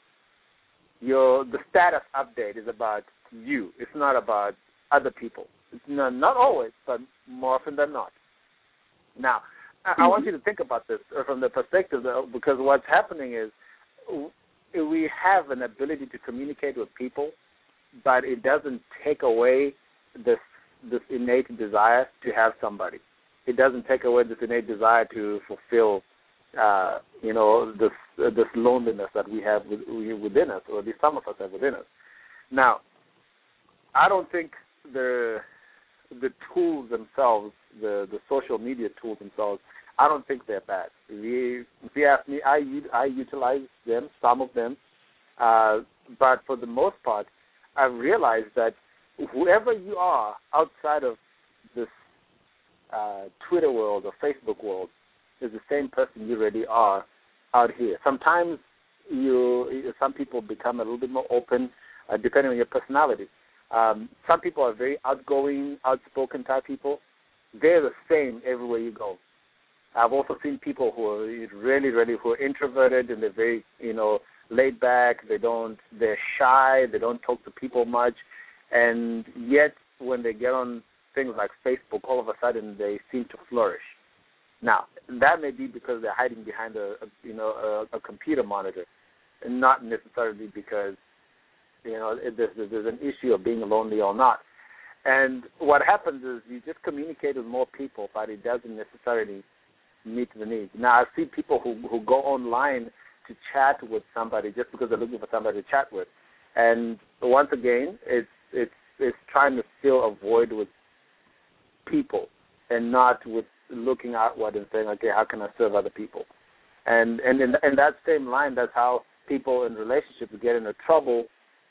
E: Your the status update is about you. It's not about other people. It's not, always, but more often than not. Now, I, I want you to think about this from the perspective of, because what's happening is we have an ability to communicate with people, but it doesn't take away this this innate desire to have somebody. It doesn't take away this innate desire to fulfill, uh, you know, this uh, this loneliness that we have within us, or at least some of us have within us. Now, I don't think the the tools themselves, the the social media tools themselves, I don't think they're bad. If you ask me, I I utilize them, some of them, uh, but for the most part, I've realized that whoever you are outside of this uh, Twitter world or Facebook world is the same person you really are out here. Sometimes you, some people become a little bit more open, uh, depending on your personality. Um, some people are very outgoing, outspoken type people. They're the same everywhere you go. I've also seen people who are really, really who are introverted and they're very, you know, laid back. They don't, they're shy. They don't talk to people much and yet when they get on things like Facebook, all of a sudden they seem to flourish. Now that may be because they're hiding behind a, a you know a, a computer monitor, and not necessarily because you know there's, there's an issue of being lonely or not. And what happens is you just communicate with more people, but it doesn't necessarily meet the needs. Now I see people who who go online to chat with somebody just because they're looking for somebody to chat with, and once again, it's it's it's trying to fill a void with people and not with looking outward and saying, okay, how can I serve other people? And and in, in that same line, that's how people in relationships get into trouble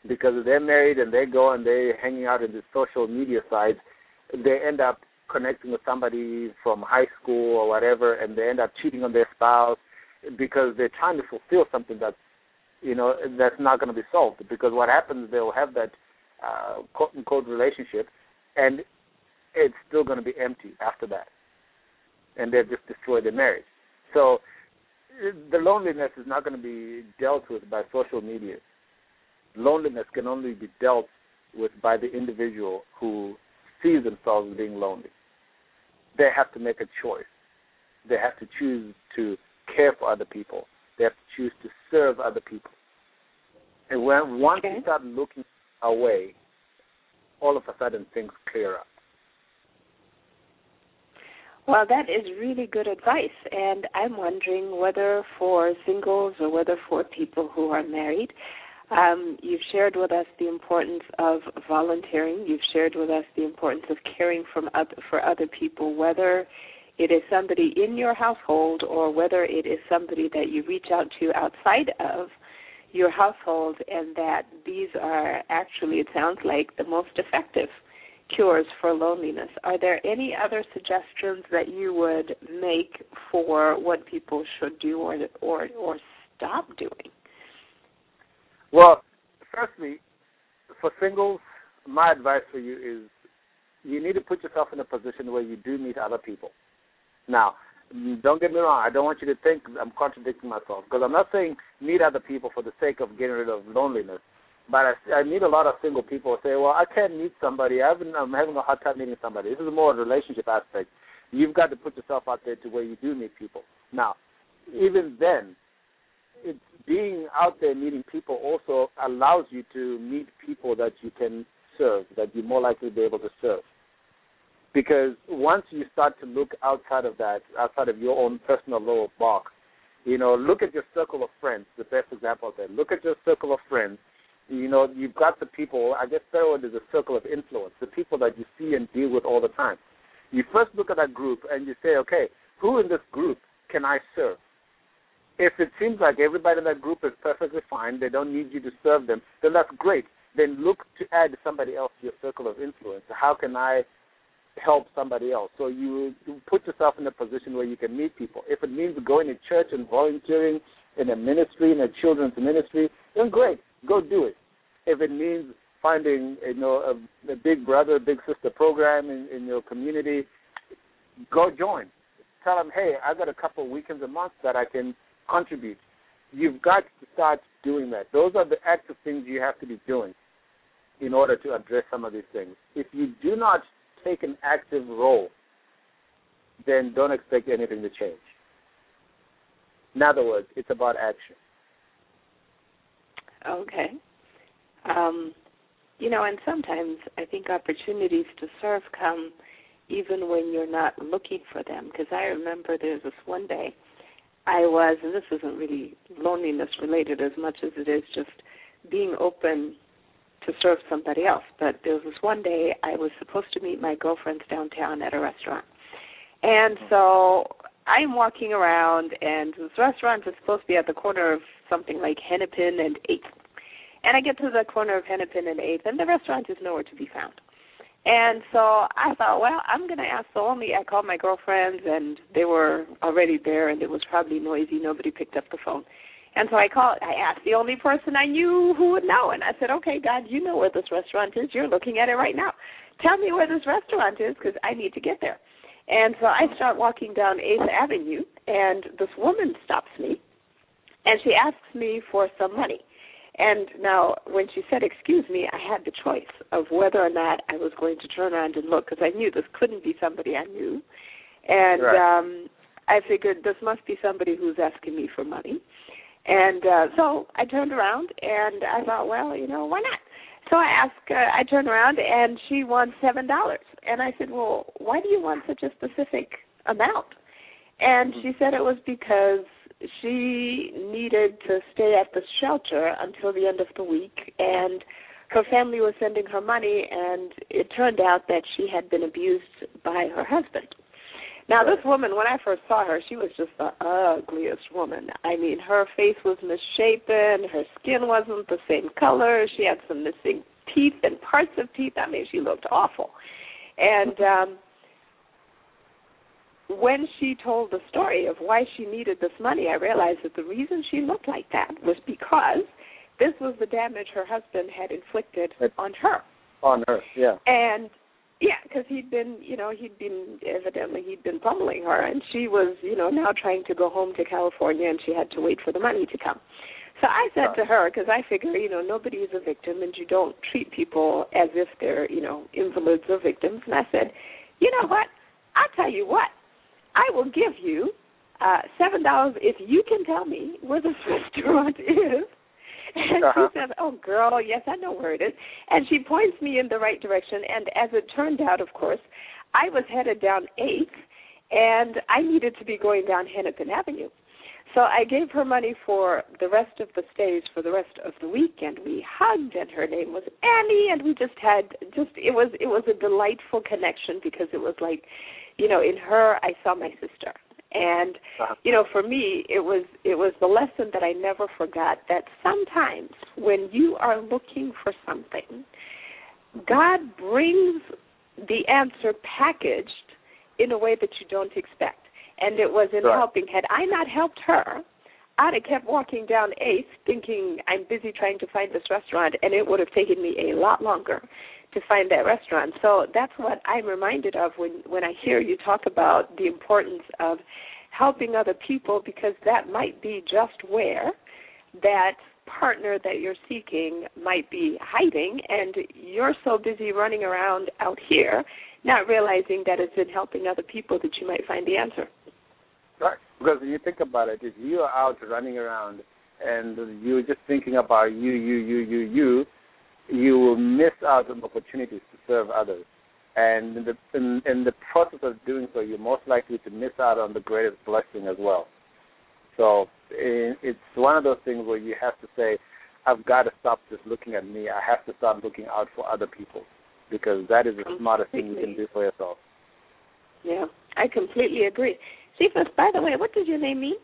E: because they're married and they go and they're hanging out in the social media sites, they end up connecting with somebody from high school or whatever, and they end up cheating on their spouse because they're trying to fulfill something that's you know that's not going to be solved. Because what happens, they'll have that uh, quote unquote relationship, and it's still going to be empty after that, and they've just destroyed their marriage. So the loneliness is not going to be dealt with by social media. Loneliness can only be dealt with by the individual who sees themselves as being lonely. They have to make a choice. They have to choose to care for other people. They have to choose to serve other people And when once
C: Okay.
E: you start looking away, all of a sudden things clear up.
C: Well, that is really good advice, and I'm wondering whether for singles or whether for people who are married, um, you've shared with us the importance of volunteering. You've shared with us the importance of caring from other, for other people, whether it is somebody in your household or whether it is somebody that you reach out to outside of your household, and that these are actually, it sounds like, the most effective cures for loneliness. Are there any other suggestions that you would make for what people should do or or or stop doing?
E: Well, firstly, for singles, my advice for you is you need to put yourself in a position where you do meet other people. Now, don't get me wrong. I don't want you to think I'm contradicting myself because I'm not saying meet other people for the sake of getting rid of loneliness. But I, I meet a lot of single people who say, "Well, I can't meet somebody. I haven't, I'm having a hard time meeting somebody." This is more a relationship aspect. You've got to put yourself out there to where you do meet people. Now, even then, being out there meeting people also allows you to meet people that you can serve, that you're more likely to be able to serve. Because once you start to look outside of that, outside of your own personal little box, you know, look at your circle of friends. The best example of that. Look at your circle of friends. You know, you've got the people. I guess third is a circle of influence. The people that you see and deal with all the time. You first look at that group and you say, okay, who in this group can I serve? If it seems like everybody in that group is perfectly fine, they don't need you to serve them, then that's great. Then look to add somebody else to your circle of influence. How can I help somebody else? So you, you put yourself in a position where you can meet people. If it means going to church and volunteering in a ministry, in a children's ministry, then great, go do it. If it means finding you know a, a big brother, big sister program in, in your community, go join. Tell them, hey, I've got a couple weekends a month that I can contribute. You've got to start doing that. Those are the active things you have to be doing in order to address some of these things. If you do not take an active role, then don't expect anything to change. In other words, it's about action.
C: Okay. Um, you know, and sometimes I think opportunities to serve come even when you're not looking for them. Because I remember there was this one day I was, and this isn't really loneliness related as much as it is just being open to serve somebody else. But there was this one day I was supposed to meet my girlfriends downtown at a restaurant. And so I'm walking around, and this restaurant is supposed to be at the corner of something like Hennepin and 8th. And I get to the corner of Hennepin and 8th, and the restaurant is nowhere to be found. And so I thought, well, I'm going to ask the only. I called my girlfriends, and they were already there, and it was probably noisy. Nobody picked up the phone. And so I called. I asked the only person I knew who would know, and I said, "Okay, God, you know where this restaurant is. You're looking at it right now. Tell me where this restaurant is, because I need to get there." And so I start walking down Eighth Avenue, and this woman stops me, and she asks me for some money. And now, when she said, "Excuse me," I had the choice of whether or not I was going to turn around and look, because I knew this couldn't be somebody I knew, and
E: Right.
C: um, I figured this must be somebody who's asking me for money. And uh, so I turned around and I thought, well, you know, why not? So I asked, uh, I turned around and she won seven dollars. And I said, well, why do you want such a specific amount? And she said it was because she needed to stay at the shelter until the end of the week and her family was sending her money and it turned out that she had been abused by her husband. Now, this woman, when I first saw her, she was just the ugliest woman. I mean, her face was misshapen, her skin wasn't the same color, she had some missing teeth and parts of teeth. I mean, she looked awful. And um when she told the story of why she needed this money, I realized that the reason she looked like that was because this was the damage her husband had inflicted on her.
E: On earth, yeah.
C: And yeah, because he'd been, you know, he'd been evidently he'd been pummeling her, and she was, you know, now trying to go home to California, and she had to wait for the money to come. So I said to her, because I figure, you know, nobody is a victim, and you don't treat people as if they're, you know, invalids or victims. And I said, you know what? I'll tell you what. I will give you uh seven dollars if you can tell me where this restaurant is And
E: Uh-huh.
C: she says, "Oh, girl, yes, I know where it is." And she points me in the right direction. And as it turned out, of course, I was headed down Eighth, and I needed to be going down Hennepin Avenue. So I gave her money for the rest of the stays for the rest of the week, and we hugged. And her name was Annie, and we just had just it was it was a delightful connection because it was like, you know, in her I saw my sister, and
E: Uh-huh.
C: you know, for me it was it was the lesson that I never forgot that sometimes when you are looking for something, God brings the answer packaged in a way that you don't expect. And it was in
E: Right.
C: helping. Had I not helped her, I'd have kept walking down Eighth thinking I'm busy trying to find this restaurant, and it would have taken me a lot longer to find that restaurant. So that's what I'm reminded of when when I hear you talk about the importance of helping other people because that might be just where that partner that you're seeking might be hiding and you're so busy running around out here not realizing that it's in helping other people that you might find the answer.
E: Right. Because when you think about it, if you are out running around and you're just thinking about you, you, you, you, you, you will miss out on opportunities to serve others. And in the, in, in the process of doing so, you're most likely to miss out on the greatest blessing as well. So eh, it's one of those things where you have to say, I've got to stop just looking at me. I have to start looking out for other people because that is the smartest thing you can do for yourself.
C: Yeah, I completely agree. Cephus, by the way, what does your name mean?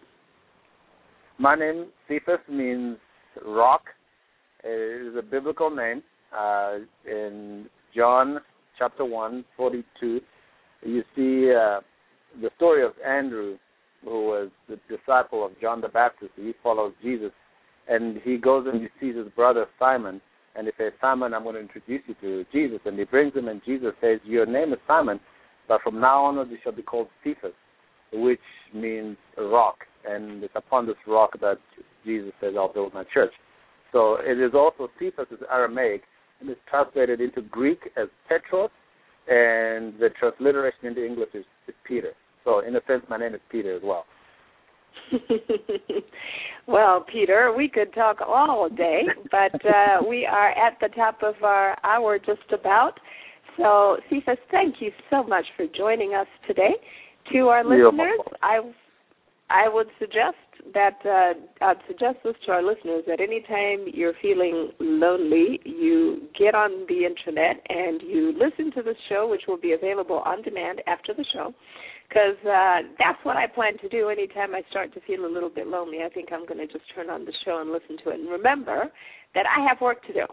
E: My name, Cephus, means rock. It is a biblical name. Uh, in John chapter 1, 42, you see uh, the story of Andrew, who was the disciple of John the Baptist. He follows Jesus, and he goes and he sees his brother Simon, and he says, Simon, I'm going to introduce you to Jesus. And he brings him, and Jesus says, Your name is Simon, but from now on you shall be called Cephas, which means rock. And it's upon this rock that Jesus says, I'll build my church. So it is also Cephas is Aramaic, and it's translated into Greek as Petros, and the transliteration into English is, is Peter. So in a sense, my name is Peter as well.
C: well, Peter, we could talk all day, but uh, we are at the top of our hour just about. So, Cephus, thank you so much for joining us today. To our listeners. I I would suggest that uh, I'd suggest this to our listeners that anytime you're feeling lonely, you get on the internet and you listen to this show, which will be available on demand after the show. Because uh, that's what I plan to do anytime I start to feel a little bit lonely. I think I'm going to just turn on the show and listen to it. And remember that I have work to do.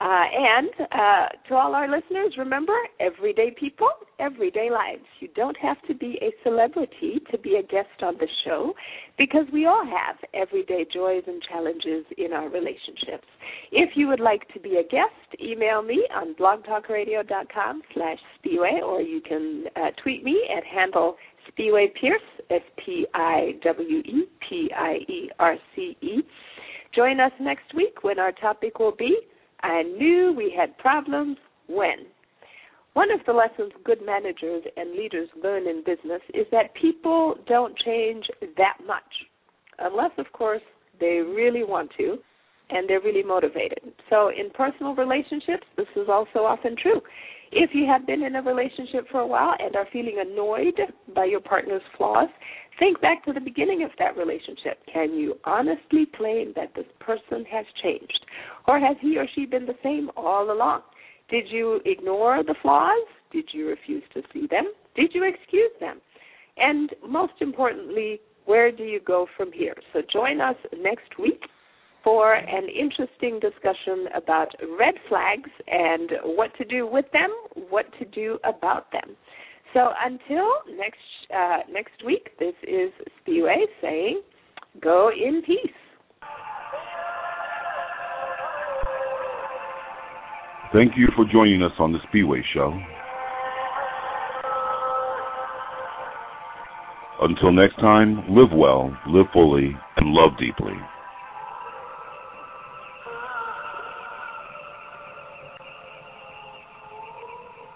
C: Uh, and uh, to all our listeners, remember, everyday people, everyday lives. You don't have to be a celebrity to be a guest on the show because we all have everyday joys and challenges in our relationships. If you would like to be a guest, email me on blogtalkradio.com slash Spiwe or you can uh, tweet me at handle Spiwe Pierce, S-P-I-W-E-P-I-E-R-C-E. Join us next week when our topic will be I knew we had problems when. One of the lessons good managers and leaders learn in business is that people don't change that much, unless, of course, they really want to and they're really motivated. So, in personal relationships, this is also often true. If you have been in a relationship for a while and are feeling annoyed by your partner's flaws, think back to the beginning of that relationship. Can you honestly claim that this person has changed? Or has he or she been the same all along? Did you ignore the flaws? Did you refuse to see them? Did you excuse them? And most importantly, where do you go from here? So join us next week for an interesting discussion about red flags and what to do with them, what to do about them. So until next uh, next week, this is Spiwe saying, "Go in peace."
B: Thank you for joining us on the Spiwe Show. Until next time, live well, live fully, and love deeply.